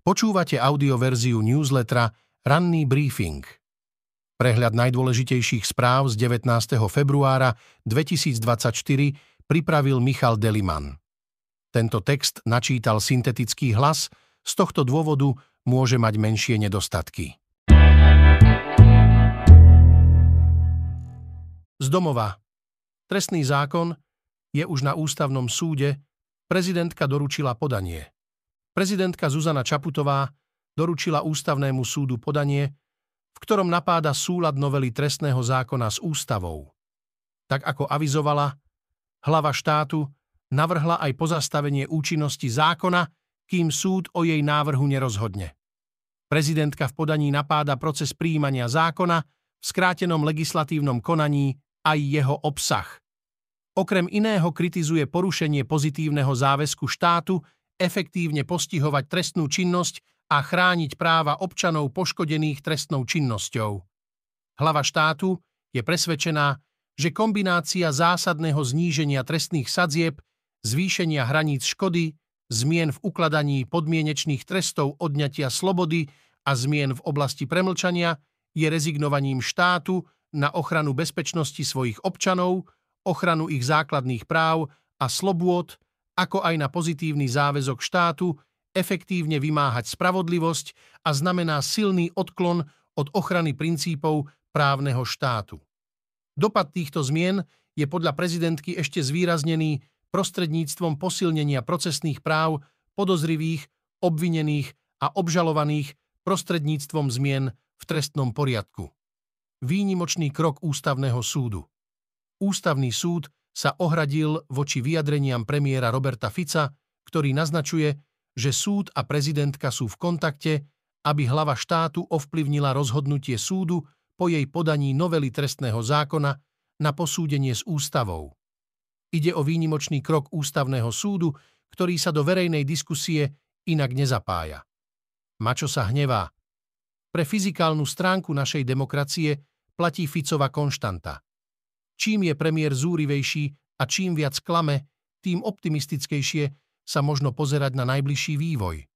Počúvate audioverziu newslettera Ranný briefing. Prehľad najdôležitejších správ z 19. februára 2024 pripravil Michal Deliman. Tento text načítal syntetický hlas, z tohto dôvodu môže mať menšie nedostatky. Z domova. Trestný zákon je už na ústavnom súde, prezidentka doručila podanie. Prezidentka Zuzana Čaputová doručila ústavnému súdu podanie, v ktorom napáda súlad novely trestného zákona s ústavou. Tak ako avizovala, hlava štátu navrhla aj pozastavenie účinnosti zákona, kým súd o jej návrhu nerozhodne. Prezidentka v podaní napáda proces príjmania zákona v skrátenom legislatívnom konaní aj jeho obsah. Okrem iného kritizuje porušenie pozitívneho záväzku štátu efektívne postihovať trestnú činnosť a chrániť práva občanov poškodených trestnou činnosťou. Hlava štátu je presvedčená, že kombinácia zásadného zníženia trestných sadzieb, zvýšenia hraníc škody, zmien v ukladaní podmienečných trestov odňatia slobody a zmien v oblasti premlčania je rezignovaním štátu na ochranu bezpečnosti svojich občanov, ochranu ich základných práv a slobôd ako aj na pozitívny záväzok štátu efektívne vymáhať spravodlivosť a znamená silný odklon od ochrany princípov právneho štátu. Dopad týchto zmien je podľa prezidentky ešte zvýraznený prostredníctvom posilnenia procesných práv podozrivých, obvinených a obžalovaných prostredníctvom zmien v trestnom poriadku. Výnimočný krok Ústavného súdu. Ústavný súd sa ohradil voči vyjadreniam premiéra Roberta Fica, ktorý naznačuje, že súd a prezidentka sú v kontakte, aby hlava štátu ovplyvnila rozhodnutie súdu po jej podaní novely trestného zákona na posúdenie s ústavou. Ide o výnimočný krok ústavného súdu, ktorý sa do verejnej diskusie inak nezapája. Mačo sa hnevá. Pre fyzikálnu stránku našej demokracie platí Ficova konštanta – Čím je premiér zúrivejší a čím viac klame, tým optimistickejšie sa možno pozerať na najbližší vývoj.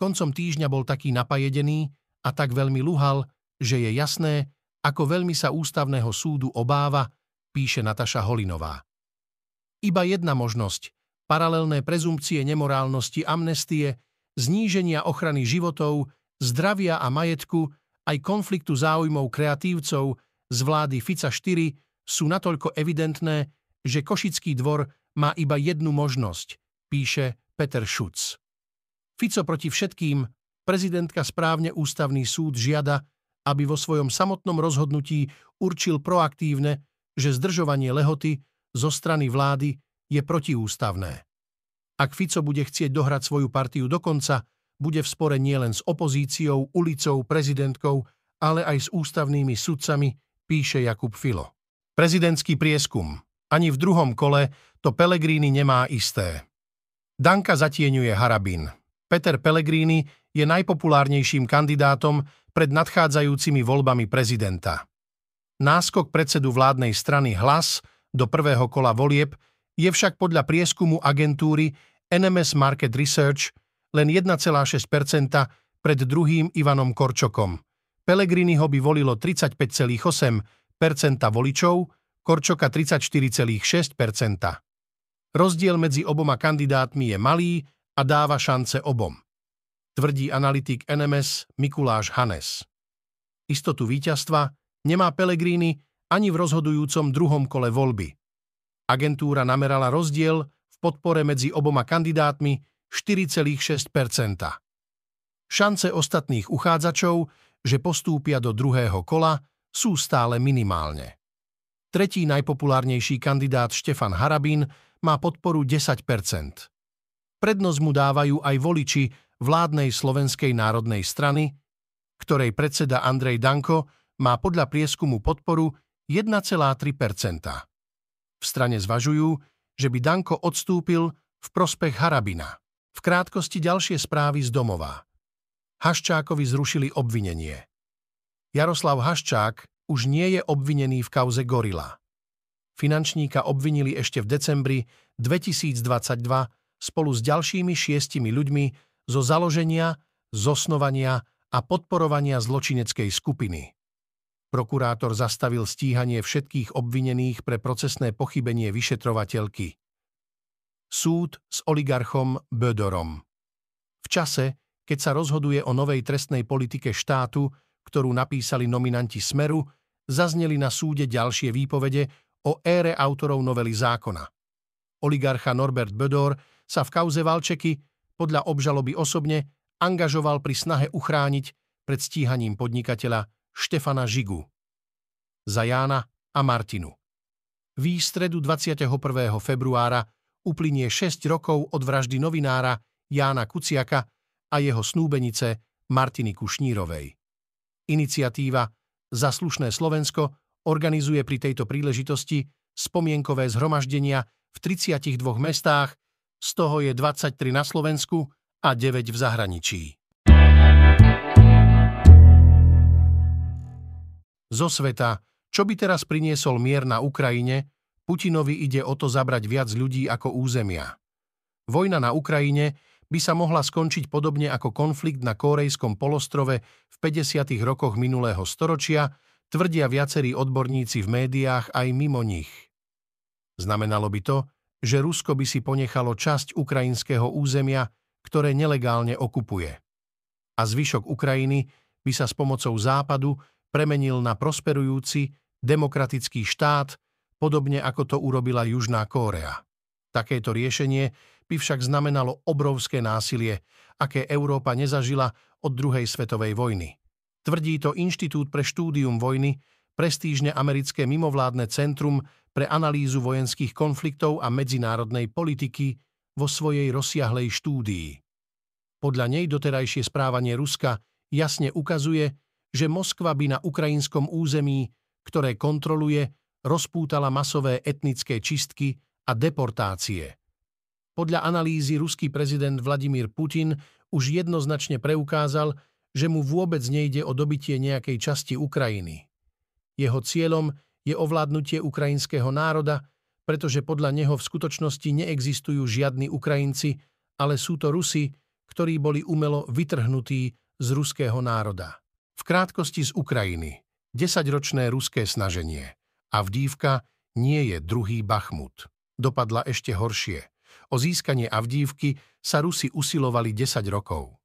Koncom týždňa bol taký napajedený a tak veľmi luhal, že je jasné, ako veľmi sa ústavného súdu obáva, píše Nataša Holinová. Iba jedna možnosť, paralelné prezumpcie nemorálnosti amnestie, zníženia ochrany životov, zdravia a majetku, aj konfliktu záujmov kreatívcov z vlády Fica 4 sú natoľko evidentné, že Košický dvor má iba jednu možnosť, píše Peter Schutz. Fico proti všetkým, prezidentka správne ústavný súd žiada, aby vo svojom samotnom rozhodnutí určil proaktívne, že zdržovanie lehoty zo strany vlády je protiústavné. Ak Fico bude chcieť dohrať svoju partiu do konca, bude v spore nielen s opozíciou, ulicou, prezidentkou, ale aj s ústavnými sudcami, píše Jakub Filo. Prezidentský prieskum. Ani v druhom kole to Pellegrini nemá isté. Danka zatieňuje Harabin. Peter Pellegrini je najpopulárnejším kandidátom pred nadchádzajúcimi voľbami prezidenta. Náskok predsedu vládnej strany Hlas do prvého kola volieb je však podľa prieskumu agentúry NMS Market Research len 1,6% pred druhým Ivanom Korčokom. Pellegriniho by volilo 35,8%, voličov, Korčoka 34,6% Rozdiel medzi oboma kandidátmi je malý a dáva šance obom. Tvrdí analytik NMS Mikuláš Hanes. Istotu víťazstva nemá Pellegrini ani v rozhodujúcom druhom kole voľby. Agentúra namerala rozdiel v podpore medzi oboma kandidátmi 4,6% Šance ostatných uchádzačov, že postúpia do druhého kola, sú stále minimálne. Tretí najpopulárnejší kandidát Štefan Harabín má podporu 10 Prednosť mu dávajú aj voliči vládnej Slovenskej národnej strany, ktorej predseda Andrej Danko má podľa prieskumu podporu 1,3% V strane zvažujú, že by Danko odstúpil v prospech Harabina. V krátkosti ďalšie správy z domova. Haščákovi zrušili obvinenie. Jaroslav Haščák už nie je obvinený v kauze Gorila. Finančníka obvinili ešte v decembri 2022 spolu s ďalšími šiestimi ľuďmi zo založenia, zosnovania a podporovania zločineckej skupiny. Prokurátor zastavil stíhanie všetkých obvinených pre procesné pochybenie vyšetrovateľky. Súd s oligarchom Bödorom. V čase, keď sa rozhoduje o novej trestnej politike štátu, ktorú napísali nominanti Smeru, zazneli na súde ďalšie výpovede o ére autorov novely zákona. Oligarcha Norbert Bödor sa v kauze Valčeky podľa obžaloby osobne angažoval pri snahe uchrániť pred stíhaním podnikateľa Štefana Žigu. Za Jána a Martinu. Výstredu 21. februára uplynie 6 rokov od vraždy novinára Jána Kuciaka a jeho snúbenice Martiny Kušnírovej. Iniciatíva Zaslušné Slovensko organizuje pri tejto príležitosti spomienkové zhromaždenia v 32 mestách, z toho je 23 na Slovensku a 9 v zahraničí. Zo sveta, čo by teraz priniesol mier na Ukrajine, Putinovi ide o to zabrať viac ľudí ako územia. Vojna na Ukrajine by sa mohla skončiť podobne ako konflikt na Kórejskom polostrove v 50. rokoch minulého storočia, tvrdia viacerí odborníci v médiách aj mimo nich. Znamenalo by to, že Rusko by si ponechalo časť ukrajinského územia, ktoré nelegálne okupuje. A zvyšok Ukrajiny by sa s pomocou Západu premenil na prosperujúci, demokratický štát, podobne ako to urobila Južná Kórea. Takéto riešenie by však znamenalo obrovské násilie, aké Európa nezažila od druhej svetovej vojny. Tvrdí to Inštitút pre štúdium vojny, prestížne americké mimovládne centrum pre analýzu vojenských konfliktov a medzinárodnej politiky vo svojej rozsiahlej štúdii. Podľa nej doterajšie správanie Ruska jasne ukazuje, že Moskva by na ukrajinskom území, ktoré kontroluje, rozpútala masové etnické čistky a deportácie. Podľa analýzy ruský prezident Vladimír Putin už jednoznačne preukázal, že mu vôbec nejde o dobitie nejakej časti Ukrajiny. Jeho cieľom je ovládnutie ukrajinského národa, pretože podľa neho v skutočnosti neexistujú žiadni Ukrajinci, ale sú to Rusi, ktorí boli umelo vytrhnutí z ruského národa. V krátkosti z Ukrajiny. Desaťročné ruské snaženie. Avdívka nie je druhý Bachmut. Dopadla ešte horšie. O získanie Avdívky sa Rusi usilovali 10 rokov.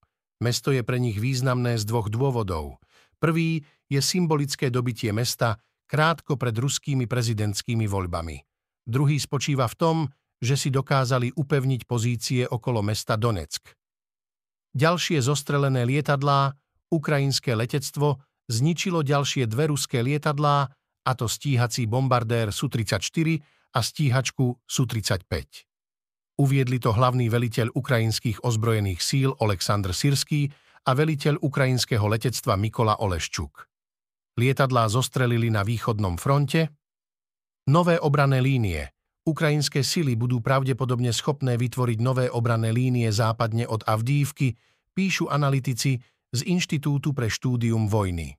Mesto je pre nich významné z dvoch dôvodov. Prvý je symbolické dobitie mesta krátko pred ruskými prezidentskými voľbami. Druhý spočíva v tom, že si dokázali upevniť pozície okolo mesta Donetsk. Ďalšie zostrelené lietadlá ukrajinské letectvo zničilo ďalšie dve ruské lietadlá, a to stíhací bombardér Su-34 a stíhačku Su-35. Uviedli to hlavný veliteľ ukrajinských ozbrojených síl Oleksandr Sirský a veliteľ ukrajinského letectva Mikola Oleščuk. Lietadlá zostrelili na východnom fronte. Nové obrané línie. Ukrajinské sily budú pravdepodobne schopné vytvoriť nové obrané línie západne od Avdívky, píšu analytici z Inštitútu pre štúdium vojny.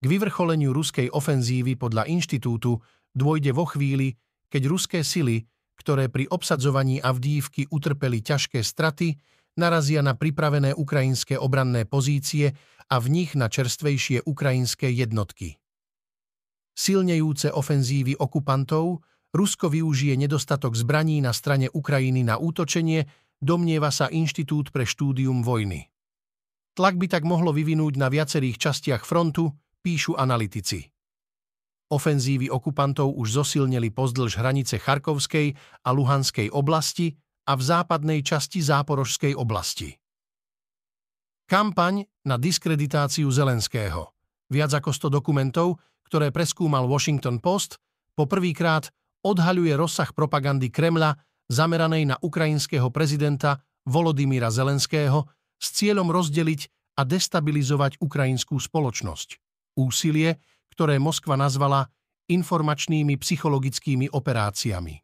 K vyvrcholeniu ruskej ofenzívy podľa inštitútu dôjde vo chvíli, keď ruské sily, ktoré pri obsadzovaní Avdívky utrpeli ťažké straty, narazia na pripravené ukrajinské obranné pozície a v nich na čerstvejšie ukrajinské jednotky. Silnejúce ofenzívy okupantov Rusko využije nedostatok zbraní na strane Ukrajiny na útočenie, domnieva sa Inštitút pre štúdium vojny. Tlak by tak mohlo vyvinúť na viacerých častiach frontu, píšu analytici. Ofenzívy okupantov už zosilnili pozdĺž hranice Charkovskej a Luhanskej oblasti a v západnej časti Záporožskej oblasti. Kampaň na diskreditáciu Zelenského. Viac ako 100 dokumentov, ktoré preskúmal Washington Post, poprvýkrát odhaľuje rozsah propagandy Kremľa zameranej na ukrajinského prezidenta Volodymyra Zelenského s cieľom rozdeliť a destabilizovať ukrajinskú spoločnosť. Úsilie, ktoré Moskva nazvala informačnými psychologickými operáciami.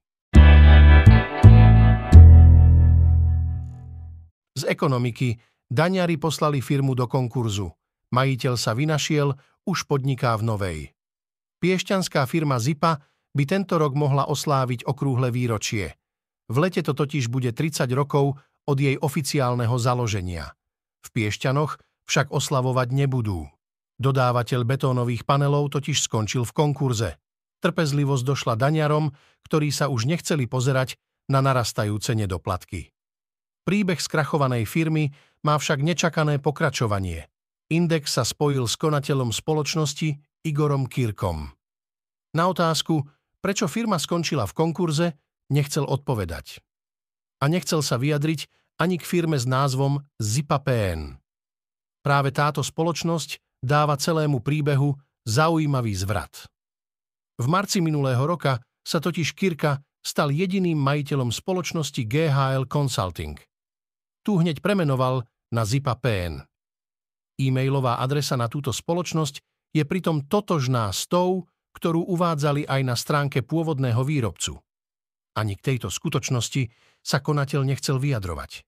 Z ekonomiky daňari poslali firmu do konkurzu. Majiteľ sa vynašiel, už podniká v Novej. Piešťanská firma Zipa by tento rok mohla osláviť okrúhle výročie. V lete to totiž bude 30 rokov od jej oficiálneho založenia. V Piešťanoch však oslavovať nebudú. Dodávateľ betónových panelov totiž skončil v konkurze. Trpezlivosť došla daňarom, ktorí sa už nechceli pozerať na narastajúce nedoplatky. Príbeh skrachovanej firmy má však nečakané pokračovanie. Index sa spojil s konateľom spoločnosti Igorom Kirkom. Na otázku, prečo firma skončila v konkurze, nechcel odpovedať. A nechcel sa vyjadriť ani k firme s názvom ZipaPN. Práve táto spoločnosť dáva celému príbehu zaujímavý zvrat. V marci minulého roka sa totiž Kirka stal jediným majiteľom spoločnosti GHL Consulting. Tu hneď premenoval na Zipa PN. E-mailová adresa na túto spoločnosť je pritom totožná s tou, ktorú uvádzali aj na stránke pôvodného výrobcu. Ani k tejto skutočnosti sa konateľ nechcel vyjadrovať.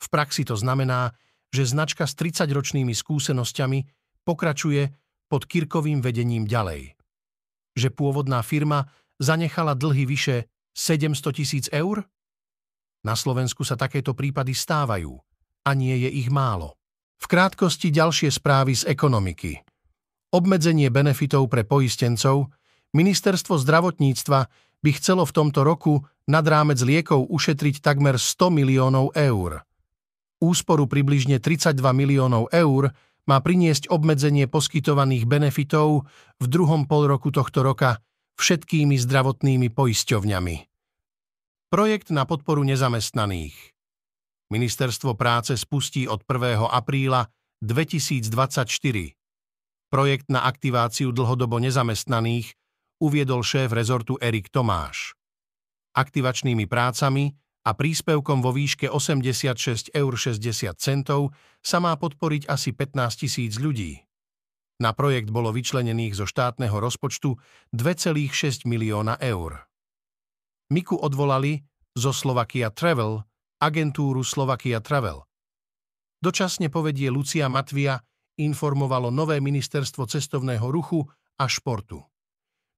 V praxi to znamená, že značka s 30-ročnými skúsenosťami pokračuje pod Kirkovým vedením ďalej. Že pôvodná firma zanechala dlhy vyše 700 tisíc eur? Na Slovensku sa takéto prípady stávajú a nie je ich málo. V krátkosti ďalšie správy z ekonomiky. Obmedzenie benefitov pre poistencov, ministerstvo zdravotníctva by chcelo v tomto roku nad rámec liekov ušetriť takmer 100 miliónov eur. Úsporu približne 32 miliónov eur má priniesť obmedzenie poskytovaných benefitov v druhom polroku tohto roka všetkými zdravotnými poisťovňami. Projekt na podporu nezamestnaných. Ministerstvo práce spustí od 1. apríla 2024. Projekt na aktiváciu dlhodobo nezamestnaných uviedol šéf rezortu Erik Tomáš. Aktivačnými prácami a príspevkom vo výške 86,60 eur sa má podporiť asi 15 tisíc ľudí. Na projekt bolo vyčlenených zo štátneho rozpočtu 2,6 milióna eur. Miku odvolali zo Slovakia Travel agentúru Slovakia Travel. Dočasne povedie Lucia Matvia informovalo nové ministerstvo cestovného ruchu a športu.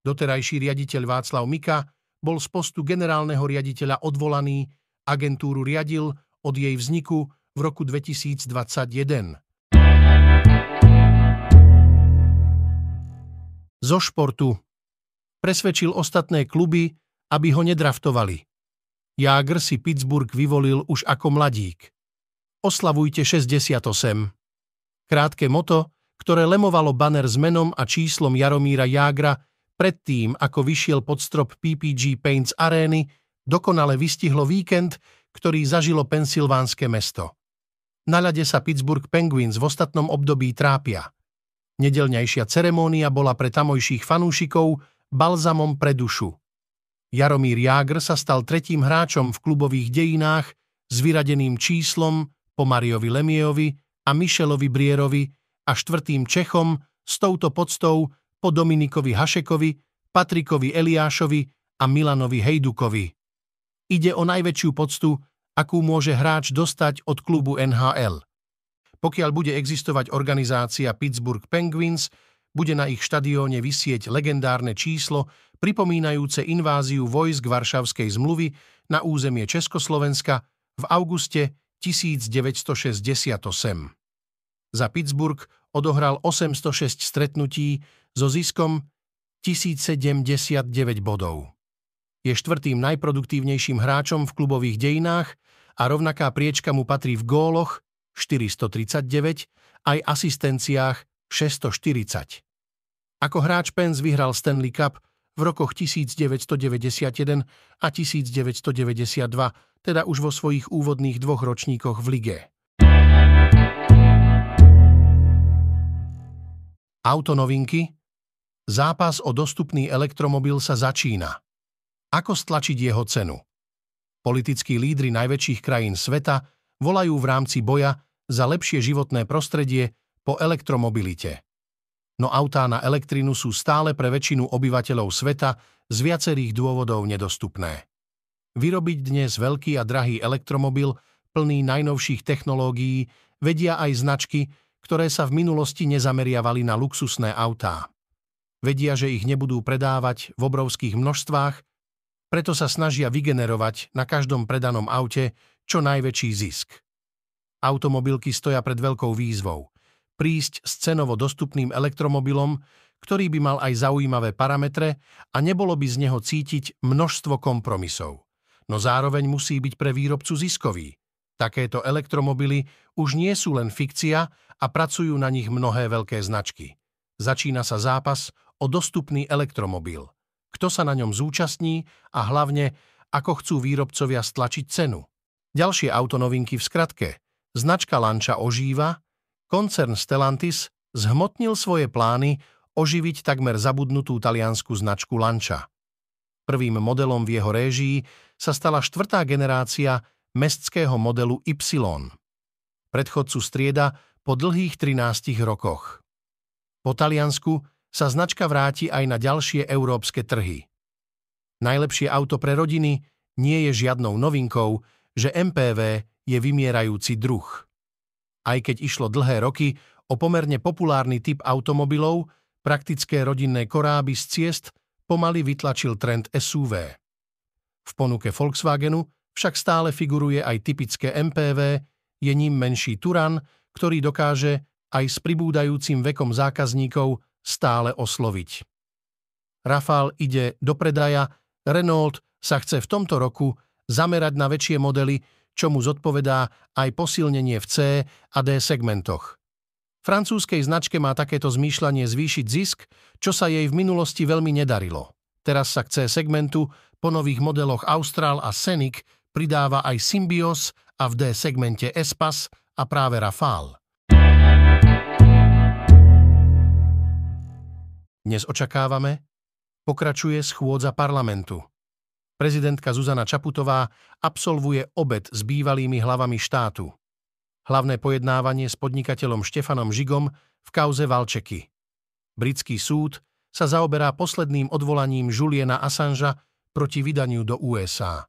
Doterajší riaditeľ Václav Mika bol z postu generálneho riaditeľa odvolaný, agentúru riadil od jej vzniku v roku 2021. Zo športu. Presvedčil ostatné kluby, aby ho nedraftovali. Jágr si Pittsburgh vyvolil už ako mladík. Oslavujte 68. Krátke moto, ktoré lemovalo banner s menom a číslom Jaromíra Jágra predtým, ako vyšiel pod strop PPG Paints arény, dokonale vystihlo víkend, ktorý zažilo pensylvánske mesto. Na ľade sa Pittsburgh Penguins v ostatnom období trápia. Nedelňajšia ceremónia bola pre tamojších fanúšikov balzamom pre dušu. Jaromír Jágr sa stal tretím hráčom v klubových dejinách s vyradeným číslom po Mariovi Lemiejovi a Michelovi Brierovi a štvrtým Čechom s touto podstou po Dominikovi Hašekovi, Patrikovi Eliášovi a Milanovi Hejdukovi. Ide o najväčšiu poctu, akú môže hráč dostať od klubu NHL. Pokiaľ bude existovať organizácia Pittsburgh Penguins, bude na ich štadióne vysieť legendárne číslo pripomínajúce inváziu vojsk Varšavskej zmluvy na územie Československa v auguste 1968. Za Pittsburgh odohral 806 stretnutí so ziskom 1079 bodov. Je štvrtým najproduktívnejším hráčom v klubových dejinách a rovnaká priečka mu patrí v góloch 439 aj asistenciách 640. Ako hráč Pens vyhral Stanley Cup v rokoch 1991 a 1992, teda už vo svojich úvodných dvoch ročníkoch v lige. Autonovinky Zápas o dostupný elektromobil sa začína. Ako stlačiť jeho cenu? Politickí lídry najväčších krajín sveta volajú v rámci boja za lepšie životné prostredie po elektromobilite. No autá na elektrinu sú stále pre väčšinu obyvateľov sveta z viacerých dôvodov nedostupné. Vyrobiť dnes veľký a drahý elektromobil plný najnovších technológií vedia aj značky, ktoré sa v minulosti nezameriavali na luxusné autá. Vedia, že ich nebudú predávať v obrovských množstvách, preto sa snažia vygenerovať na každom predanom aute čo najväčší zisk. Automobilky stoja pred veľkou výzvou. Prísť s cenovo dostupným elektromobilom, ktorý by mal aj zaujímavé parametre a nebolo by z neho cítiť množstvo kompromisov. No zároveň musí byť pre výrobcu ziskový. Takéto elektromobily už nie sú len fikcia a pracujú na nich mnohé veľké značky. Začína sa zápas o dostupný elektromobil. Kto sa na ňom zúčastní a hlavne, ako chcú výrobcovia stlačiť cenu. Ďalšie autonovinky v skratke – značka Lanča ožíva, koncern Stellantis zhmotnil svoje plány oživiť takmer zabudnutú taliansku značku Lanča. Prvým modelom v jeho réžii sa stala štvrtá generácia mestského modelu Y. Predchodcu strieda po dlhých 13 rokoch. Po Taliansku sa značka vráti aj na ďalšie európske trhy. Najlepšie auto pre rodiny nie je žiadnou novinkou, že MPV je vymierajúci druh. Aj keď išlo dlhé roky o pomerne populárny typ automobilov, praktické rodinné koráby z ciest pomaly vytlačil trend SUV. V ponuke Volkswagenu však stále figuruje aj typické MPV, je ním menší Turan, ktorý dokáže aj s pribúdajúcim vekom zákazníkov stále osloviť. Rafale ide do predaja, Renault sa chce v tomto roku zamerať na väčšie modely, čo mu zodpovedá aj posilnenie v C a D segmentoch. Francúzskej značke má takéto zmýšľanie zvýšiť zisk, čo sa jej v minulosti veľmi nedarilo. Teraz sa k C segmentu po nových modeloch Austral a Scenic pridáva aj Symbios a v D segmente Espas a práve Rafale. Dnes očakávame, pokračuje schôdza parlamentu. Prezidentka Zuzana Čaputová absolvuje obed s bývalými hlavami štátu. Hlavné pojednávanie s podnikateľom Štefanom Žigom v kauze Valčeky. Britský súd sa zaoberá posledným odvolaním Juliana Assangea proti vydaniu do USA.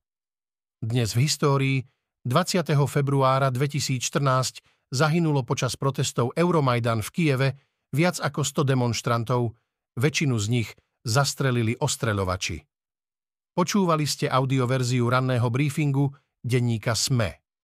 Dnes v histórii 20. februára 2014 zahynulo počas protestov Euromajdan v Kieve viac ako 100 demonstrantov, väčšinu z nich zastrelili ostreľovači. Počúvali ste audioverziu ranného briefingu denníka SME.